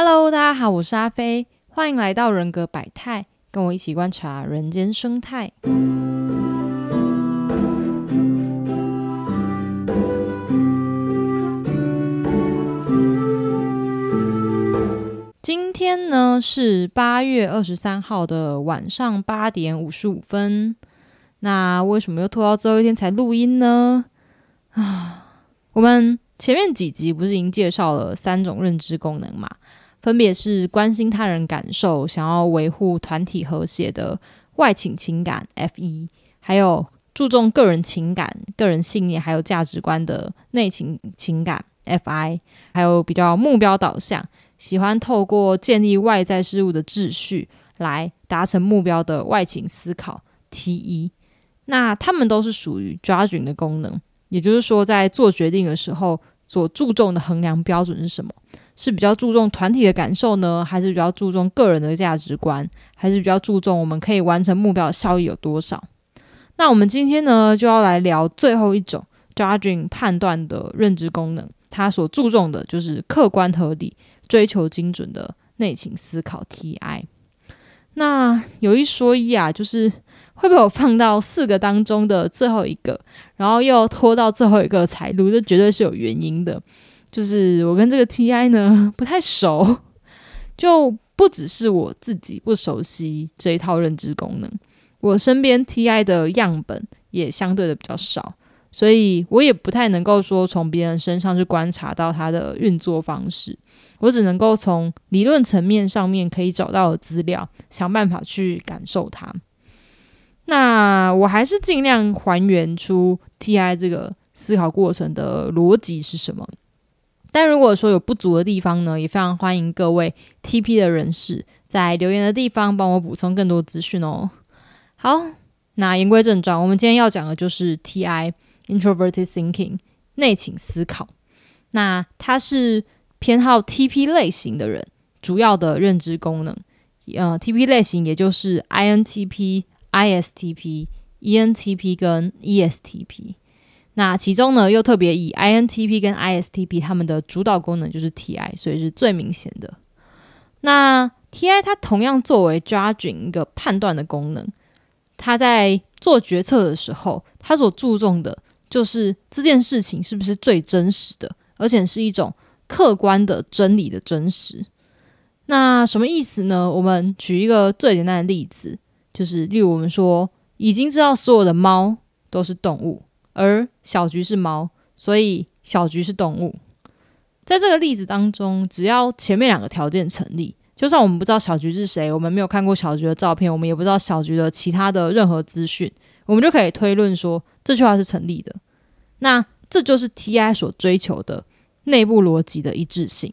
Hello，大家好，我是阿飞，欢迎来到人格百态，跟我一起观察人间生态。今天呢是八月二十三号的晚上八点五十五分。那为什么又拖到最后一天才录音呢？啊，我们前面几集不是已经介绍了三种认知功能嘛？分别是关心他人感受、想要维护团体和谐的外倾情感 F 一，还有注重个人情感、个人信念还有价值观的内倾情感 F I，还有比较目标导向。喜欢透过建立外在事物的秩序来达成目标的外倾思考 T 一，那他们都是属于 judging 的功能，也就是说，在做决定的时候所注重的衡量标准是什么？是比较注重团体的感受呢，还是比较注重个人的价值观，还是比较注重我们可以完成目标的效益有多少？那我们今天呢，就要来聊最后一种 judging 判断的认知功能，它所注重的就是客观合理。追求精准的内情思考 TI，那有一说一啊，就是会被我放到四个当中的最后一个，然后又拖到最后一个才录，这绝对是有原因的。就是我跟这个 TI 呢 不太熟，就不只是我自己不熟悉这一套认知功能，我身边 TI 的样本也相对的比较少，所以我也不太能够说从别人身上去观察到它的运作方式。我只能够从理论层面上面可以找到的资料，想办法去感受它。那我还是尽量还原出 TI 这个思考过程的逻辑是什么。但如果说有不足的地方呢，也非常欢迎各位 TP 的人士在留言的地方帮我补充更多资讯哦。好，那言归正传，我们今天要讲的就是 TI Introverted Thinking 内倾思考。那它是。偏好 TP 类型的人，主要的认知功能，呃，TP 类型也就是 INTP、ISTP、ENTP 跟 ESTP。那其中呢，又特别以 INTP 跟 ISTP 他们的主导功能就是 TI，所以是最明显的。那 TI 它同样作为 judging 一个判断的功能，它在做决策的时候，它所注重的就是这件事情是不是最真实的，而且是一种。客观的真理的真实，那什么意思呢？我们举一个最简单的例子，就是例如我们说，已经知道所有的猫都是动物，而小菊是猫，所以小菊是动物。在这个例子当中，只要前面两个条件成立，就算我们不知道小菊是谁，我们没有看过小菊的照片，我们也不知道小菊的其他的任何资讯，我们就可以推论说这句话是成立的。那这就是 T.I 所追求的。内部逻辑的一致性，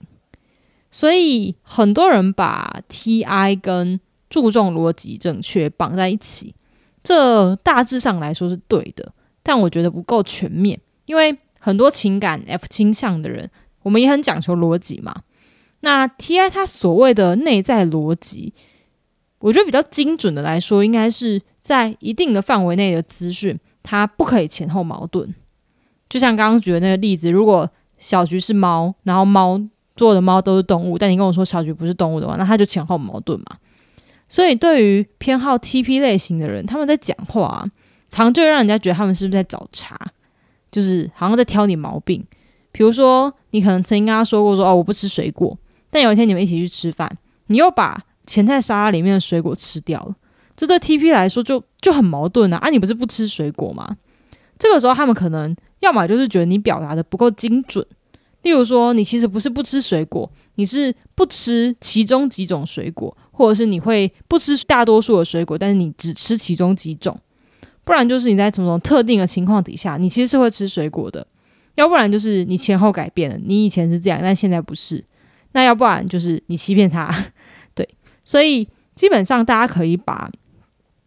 所以很多人把 T I 跟注重逻辑正确绑在一起，这大致上来说是对的，但我觉得不够全面，因为很多情感 F 倾向的人，我们也很讲求逻辑嘛。那 T I 它所谓的内在逻辑，我觉得比较精准的来说，应该是在一定的范围内的资讯，它不可以前后矛盾。就像刚刚举的那个例子，如果小菊是猫，然后猫做的猫都是动物，但你跟我说小菊不是动物的话，那它就前后矛盾嘛。所以对于偏好 TP 类型的人，他们在讲话，常就会让人家觉得他们是不是在找茬，就是好像在挑你毛病。比如说，你可能曾经跟他说过说哦我不吃水果，但有一天你们一起去吃饭，你又把前菜沙拉里面的水果吃掉了，这对 TP 来说就就很矛盾啊！啊，你不是不吃水果吗？这个时候他们可能。要么就是觉得你表达的不够精准，例如说你其实不是不吃水果，你是不吃其中几种水果，或者是你会不吃大多数的水果，但是你只吃其中几种，不然就是你在什么特定的情况底下，你其实是会吃水果的，要不然就是你前后改变了，你以前是这样，但现在不是，那要不然就是你欺骗他，对，所以基本上大家可以把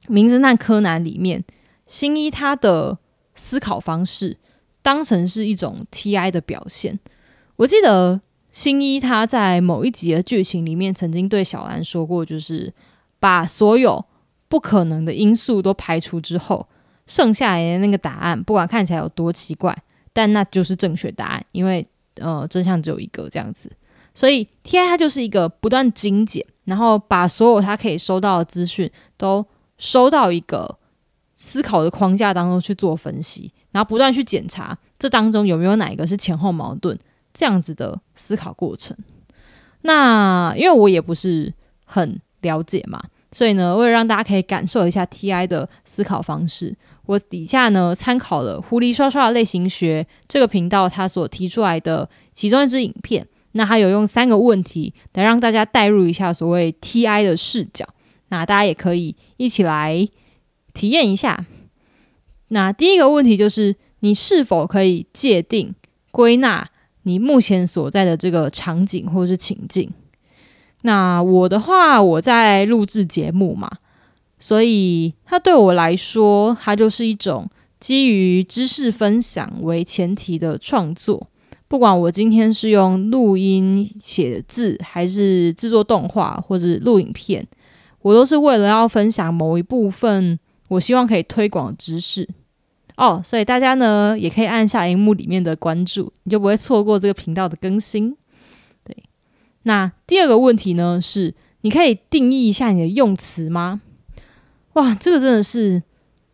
《名侦探柯南》里面新一他的思考方式。当成是一种 T.I 的表现。我记得新一他在某一集的剧情里面曾经对小兰说过，就是把所有不可能的因素都排除之后，剩下来的那个答案，不管看起来有多奇怪，但那就是正确答案，因为呃真相只有一个这样子。所以 T I 它就是一个不断精简，然后把所有它可以收到的资讯都收到一个思考的框架当中去做分析，然后不断去检查这当中有没有哪一个是前后矛盾这样子的思考过程。那因为我也不是很了解嘛，所以呢，为了让大家可以感受一下 T I 的思考方式，我底下呢参考了“狐狸刷刷”的类型学这个频道他所提出来的其中一支影片。那他有用三个问题来让大家带入一下所谓 T I 的视角。那大家也可以一起来体验一下。那第一个问题就是：你是否可以界定、归纳？你目前所在的这个场景或者是情境，那我的话，我在录制节目嘛，所以它对我来说，它就是一种基于知识分享为前提的创作。不管我今天是用录音写字，还是制作动画或者录影片，我都是为了要分享某一部分我希望可以推广知识。哦，所以大家呢也可以按下荧幕里面的关注，你就不会错过这个频道的更新。那第二个问题呢是，你可以定义一下你的用词吗？哇，这个真的是，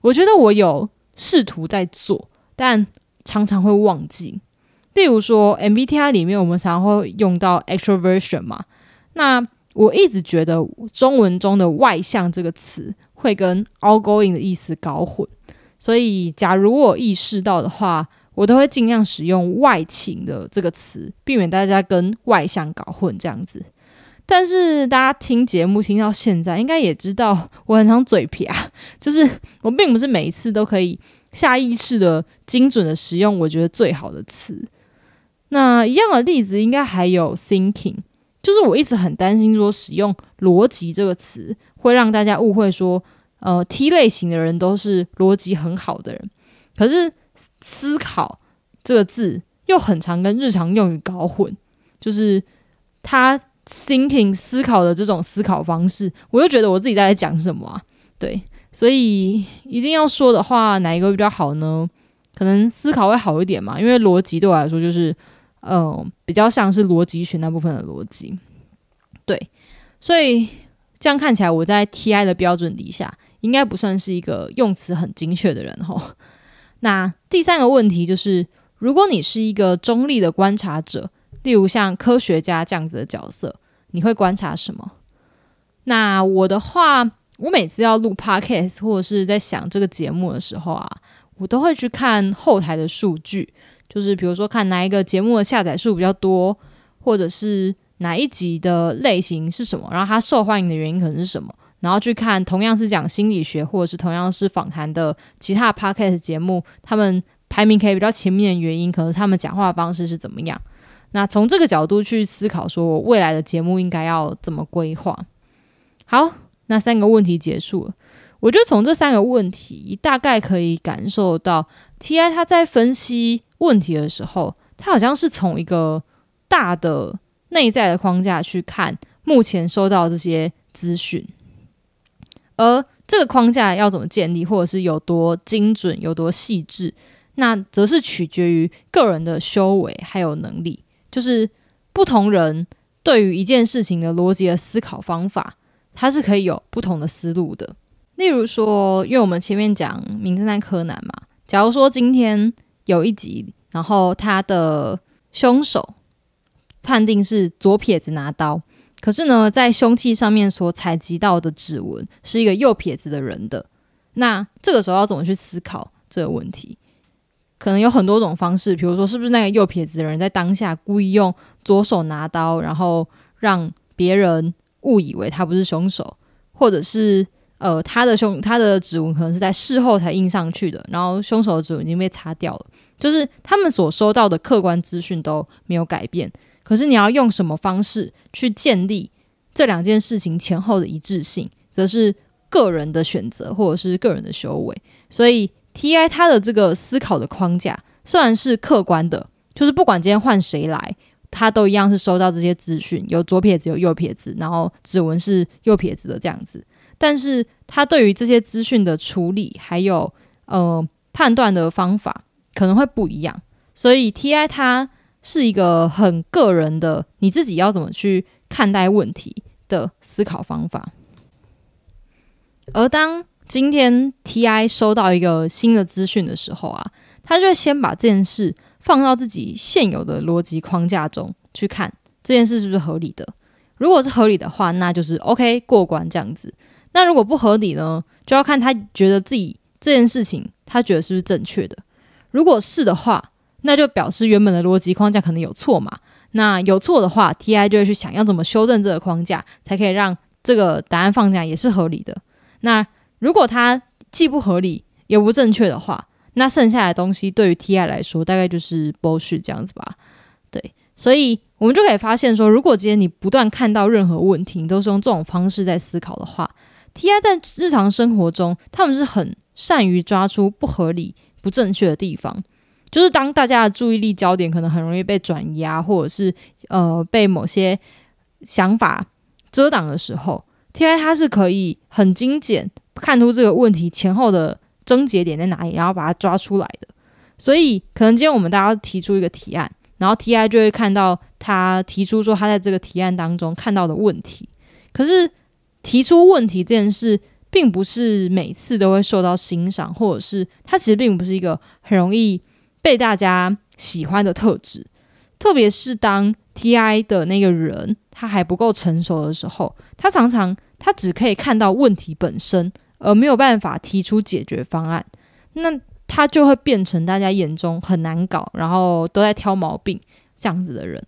我觉得我有试图在做，但常常会忘记。例如说，MBTI 里面我们常常会用到 extroversion 嘛，那我一直觉得中文中的外向这个词会跟 outgoing 的意思搞混。所以，假如我意识到的话，我都会尽量使用“外倾”的这个词，避免大家跟外向搞混这样子。但是，大家听节目听到现在，应该也知道我很常嘴皮啊，就是我并不是每一次都可以下意识的精准的使用我觉得最好的词。那一样的例子，应该还有 “thinking”，就是我一直很担心说使用“逻辑”这个词会让大家误会说。呃，T 类型的人都是逻辑很好的人，可是思考这个字又很常跟日常用语搞混，就是他 thinking 思考的这种思考方式，我又觉得我自己在讲什么啊？对，所以一定要说的话，哪一个比较好呢？可能思考会好一点嘛，因为逻辑对我来说就是，嗯，比较像是逻辑学那部分的逻辑。对，所以这样看起来，我在 TI 的标准底下。应该不算是一个用词很精确的人哈。那第三个问题就是，如果你是一个中立的观察者，例如像科学家这样子的角色，你会观察什么？那我的话，我每次要录 podcast 或者是在想这个节目的时候啊，我都会去看后台的数据，就是比如说看哪一个节目的下载数比较多，或者是哪一集的类型是什么，然后它受欢迎的原因可能是什么。然后去看同样是讲心理学或者是同样是访谈的其他 podcast 节目，他们排名可以比较前面的原因，可能他们讲话方式是怎么样。那从这个角度去思考，说我未来的节目应该要怎么规划。好，那三个问题结束了。我觉得从这三个问题，大概可以感受到 T.I 他在分析问题的时候，他好像是从一个大的内在的框架去看目前收到这些资讯。而这个框架要怎么建立，或者是有多精准、有多细致，那则是取决于个人的修为还有能力。就是不同人对于一件事情的逻辑的思考方法，它是可以有不同的思路的。例如说，因为我们前面讲《名侦探柯南》嘛，假如说今天有一集，然后他的凶手判定是左撇子拿刀。可是呢，在凶器上面所采集到的指纹是一个右撇子的人的，那这个时候要怎么去思考这个问题？可能有很多种方式，比如说是不是那个右撇子的人在当下故意用左手拿刀，然后让别人误以为他不是凶手，或者是呃他的凶他的指纹可能是在事后才印上去的，然后凶手的指纹已经被擦掉了，就是他们所收到的客观资讯都没有改变。可是你要用什么方式去建立这两件事情前后的一致性，则是个人的选择或者是个人的修为。所以 T I 它的这个思考的框架虽然是客观的，就是不管今天换谁来，他都一样是收到这些资讯，有左撇子有右撇子，然后指纹是右撇子的这样子。但是他对于这些资讯的处理还有呃判断的方法可能会不一样。所以 T I 它。是一个很个人的，你自己要怎么去看待问题的思考方法。而当今天 TI 收到一个新的资讯的时候啊，他就会先把这件事放到自己现有的逻辑框架中去看，这件事是不是合理的。如果是合理的话，那就是 OK 过关这样子。那如果不合理呢，就要看他觉得自己这件事情他觉得是不是正确的。如果是的话，那就表示原本的逻辑框架可能有错嘛。那有错的话，TI 就会去想要怎么修正这个框架，才可以让这个答案放假也是合理的。那如果它既不合理也不正确的话，那剩下的东西对于 TI 来说大概就是 bullshit 这样子吧。对，所以我们就可以发现说，如果今天你不断看到任何问题，你都是用这种方式在思考的话，TI 在日常生活中他们是很善于抓出不合理、不正确的地方。就是当大家的注意力焦点可能很容易被转移啊，或者是呃被某些想法遮挡的时候，TI 它是可以很精简看出这个问题前后的症结点在哪里，然后把它抓出来的。所以可能今天我们大家提出一个提案，然后 TI 就会看到他提出说他在这个提案当中看到的问题。可是提出问题这件事，并不是每次都会受到欣赏，或者是它其实并不是一个很容易。被大家喜欢的特质，特别是当 T.I. 的那个人他还不够成熟的时候，他常常他只可以看到问题本身，而没有办法提出解决方案，那他就会变成大家眼中很难搞，然后都在挑毛病这样子的人。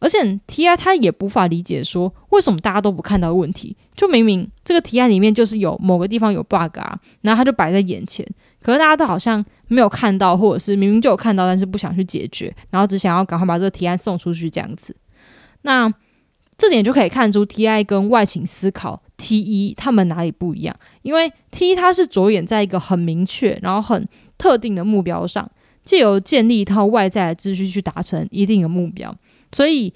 而且 T I 他也无法理解说为什么大家都不看到问题，就明明这个提案里面就是有某个地方有 bug 啊，然后他就摆在眼前，可是大家都好像没有看到，或者是明明就有看到，但是不想去解决，然后只想要赶快把这个提案送出去这样子。那这点就可以看出 T I 跟外勤思考 T 一他们哪里不一样，因为 T 一他是着眼在一个很明确，然后很特定的目标上，借由建立一套外在的秩序去达成一定的目标。所以，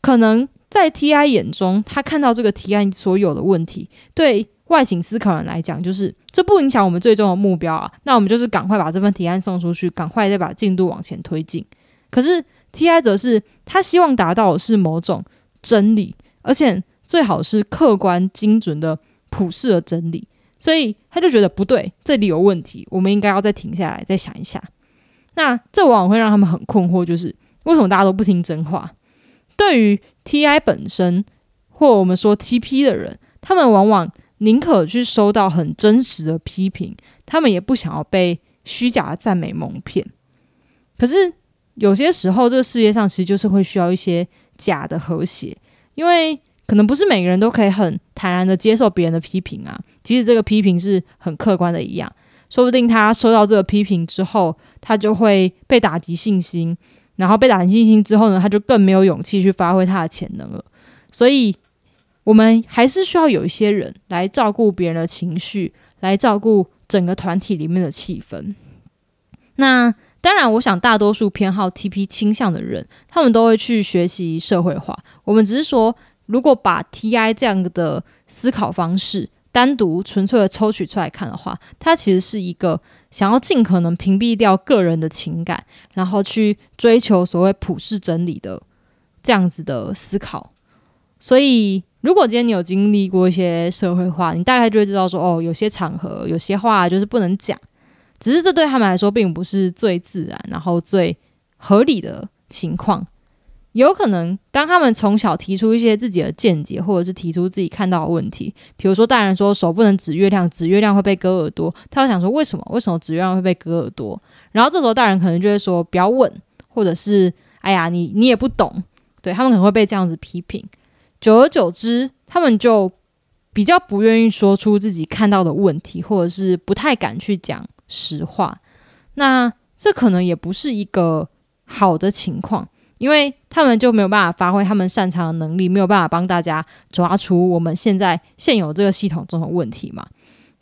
可能在 TI 眼中，他看到这个提案所有的问题，对外形思考人来讲，就是这不影响我们最终的目标啊。那我们就是赶快把这份提案送出去，赶快再把进度往前推进。可是 TI 则是他希望达到的是某种真理，而且最好是客观精准的普世的真理。所以他就觉得不对，这里有问题，我们应该要再停下来，再想一下。那这往往会让他们很困惑，就是。为什么大家都不听真话？对于 TI 本身，或我们说 TP 的人，他们往往宁可去收到很真实的批评，他们也不想要被虚假的赞美蒙骗。可是有些时候，这个世界上其实就是会需要一些假的和谐，因为可能不是每个人都可以很坦然的接受别人的批评啊。即使这个批评是很客观的一样，说不定他收到这个批评之后，他就会被打击信心。然后被打信心之后呢，他就更没有勇气去发挥他的潜能了。所以，我们还是需要有一些人来照顾别人的情绪，来照顾整个团体里面的气氛。那当然，我想大多数偏好 TP 倾向的人，他们都会去学习社会化。我们只是说，如果把 TI 这样的思考方式单独纯粹的抽取出来看的话，它其实是一个。想要尽可能屏蔽掉个人的情感，然后去追求所谓普世真理的这样子的思考。所以，如果今天你有经历过一些社会化，你大概就会知道说，哦，有些场合、有些话就是不能讲。只是这对他们来说，并不是最自然、然后最合理的情况。有可能，当他们从小提出一些自己的见解，或者是提出自己看到的问题，比如说大人说手不能指月亮，指月亮会被割耳朵，他会想说为什么？为什么指月亮会被割耳朵？然后这时候大人可能就会说不要问，或者是哎呀你你也不懂，对他们可能会被这样子批评。久而久之，他们就比较不愿意说出自己看到的问题，或者是不太敢去讲实话。那这可能也不是一个好的情况。因为他们就没有办法发挥他们擅长的能力，没有办法帮大家抓出我们现在现有这个系统中的问题嘛？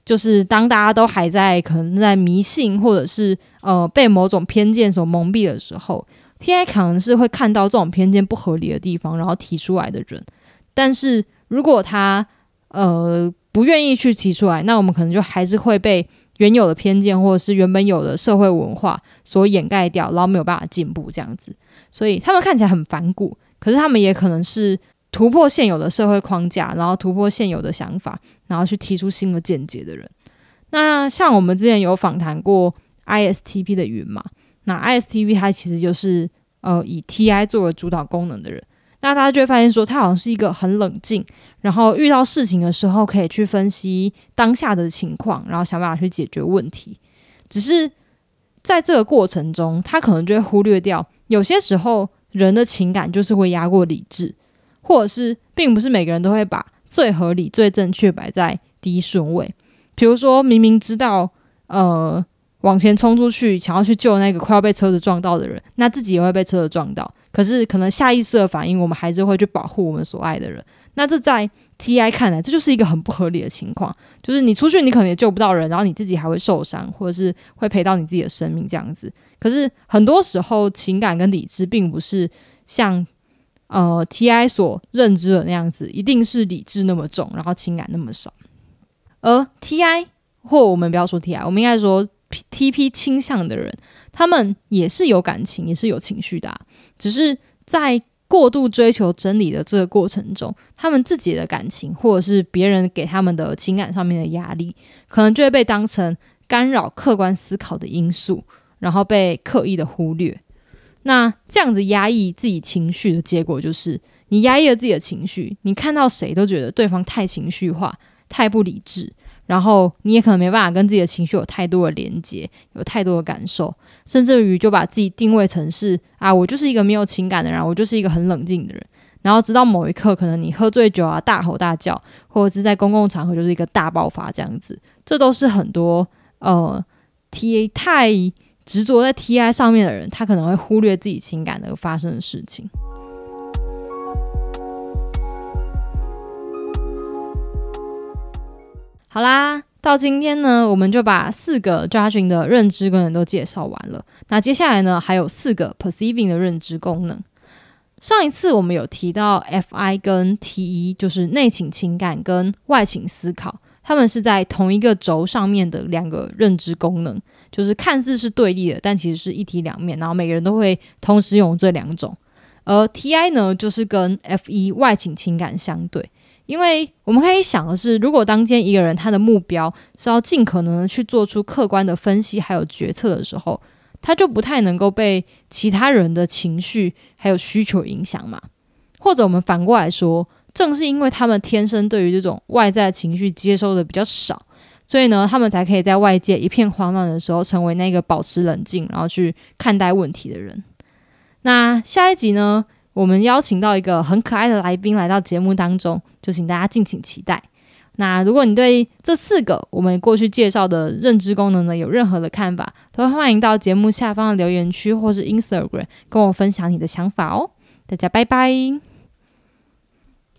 就是当大家都还在可能在迷信，或者是呃被某种偏见所蒙蔽的时候，TI 可能是会看到这种偏见不合理的地方，然后提出来的人。但是如果他呃不愿意去提出来，那我们可能就还是会被原有的偏见或者是原本有的社会文化所掩盖掉，然后没有办法进步这样子。所以他们看起来很反骨，可是他们也可能是突破现有的社会框架，然后突破现有的想法，然后去提出新的见解的人。那像我们之前有访谈过 ISTP 的云嘛？那 ISTP 它其实就是呃以 TI 作为主导功能的人。那大家就会发现说，他好像是一个很冷静，然后遇到事情的时候可以去分析当下的情况，然后想办法去解决问题。只是在这个过程中，他可能就会忽略掉，有些时候人的情感就是会压过理智，或者是并不是每个人都会把最合理、最正确摆在第一顺位。比如说明明知道，呃。往前冲出去，想要去救那个快要被车子撞到的人，那自己也会被车子撞到。可是可能下意识的反应，我们还是会去保护我们所爱的人。那这在 T I 看来，这就是一个很不合理的情况。就是你出去，你可能也救不到人，然后你自己还会受伤，或者是会赔到你自己的生命这样子。可是很多时候，情感跟理智并不是像呃 T I 所认知的那样子，一定是理智那么重，然后情感那么少。而 T I 或我们不要说 T I，我们应该说。T P 倾向的人，他们也是有感情，也是有情绪的，只是在过度追求真理的这个过程中，他们自己的感情或者是别人给他们的情感上面的压力，可能就会被当成干扰客观思考的因素，然后被刻意的忽略。那这样子压抑自己情绪的结果，就是你压抑了自己的情绪，你看到谁都觉得对方太情绪化，太不理智。然后你也可能没办法跟自己的情绪有太多的连接，有太多的感受，甚至于就把自己定位成是啊，我就是一个没有情感的人，我就是一个很冷静的人。然后直到某一刻，可能你喝醉酒啊，大吼大叫，或者是在公共场合就是一个大爆发这样子，这都是很多呃 T A 太执着在 T I 上面的人，他可能会忽略自己情感的发生的事情。好啦，到今天呢，我们就把四个 judging 的认知功能都介绍完了。那接下来呢，还有四个 perceiving 的认知功能。上一次我们有提到 Fi 跟 Te，就是内倾情感跟外倾思考，他们是在同一个轴上面的两个认知功能，就是看似是对立的，但其实是一体两面。然后每个人都会同时用这两种。而 Ti 呢，就是跟 Fe 外倾情感相对。因为我们可以想的是，如果当间一个人他的目标是要尽可能的去做出客观的分析还有决策的时候，他就不太能够被其他人的情绪还有需求影响嘛。或者我们反过来说，正是因为他们天生对于这种外在情绪接收的比较少，所以呢，他们才可以在外界一片慌乱的时候，成为那个保持冷静然后去看待问题的人。那下一集呢？我们邀请到一个很可爱的来宾来到节目当中，就请大家敬请期待。那如果你对这四个我们过去介绍的认知功能呢有任何的看法，都欢迎到节目下方的留言区或是 Instagram 跟我分享你的想法哦。大家拜拜。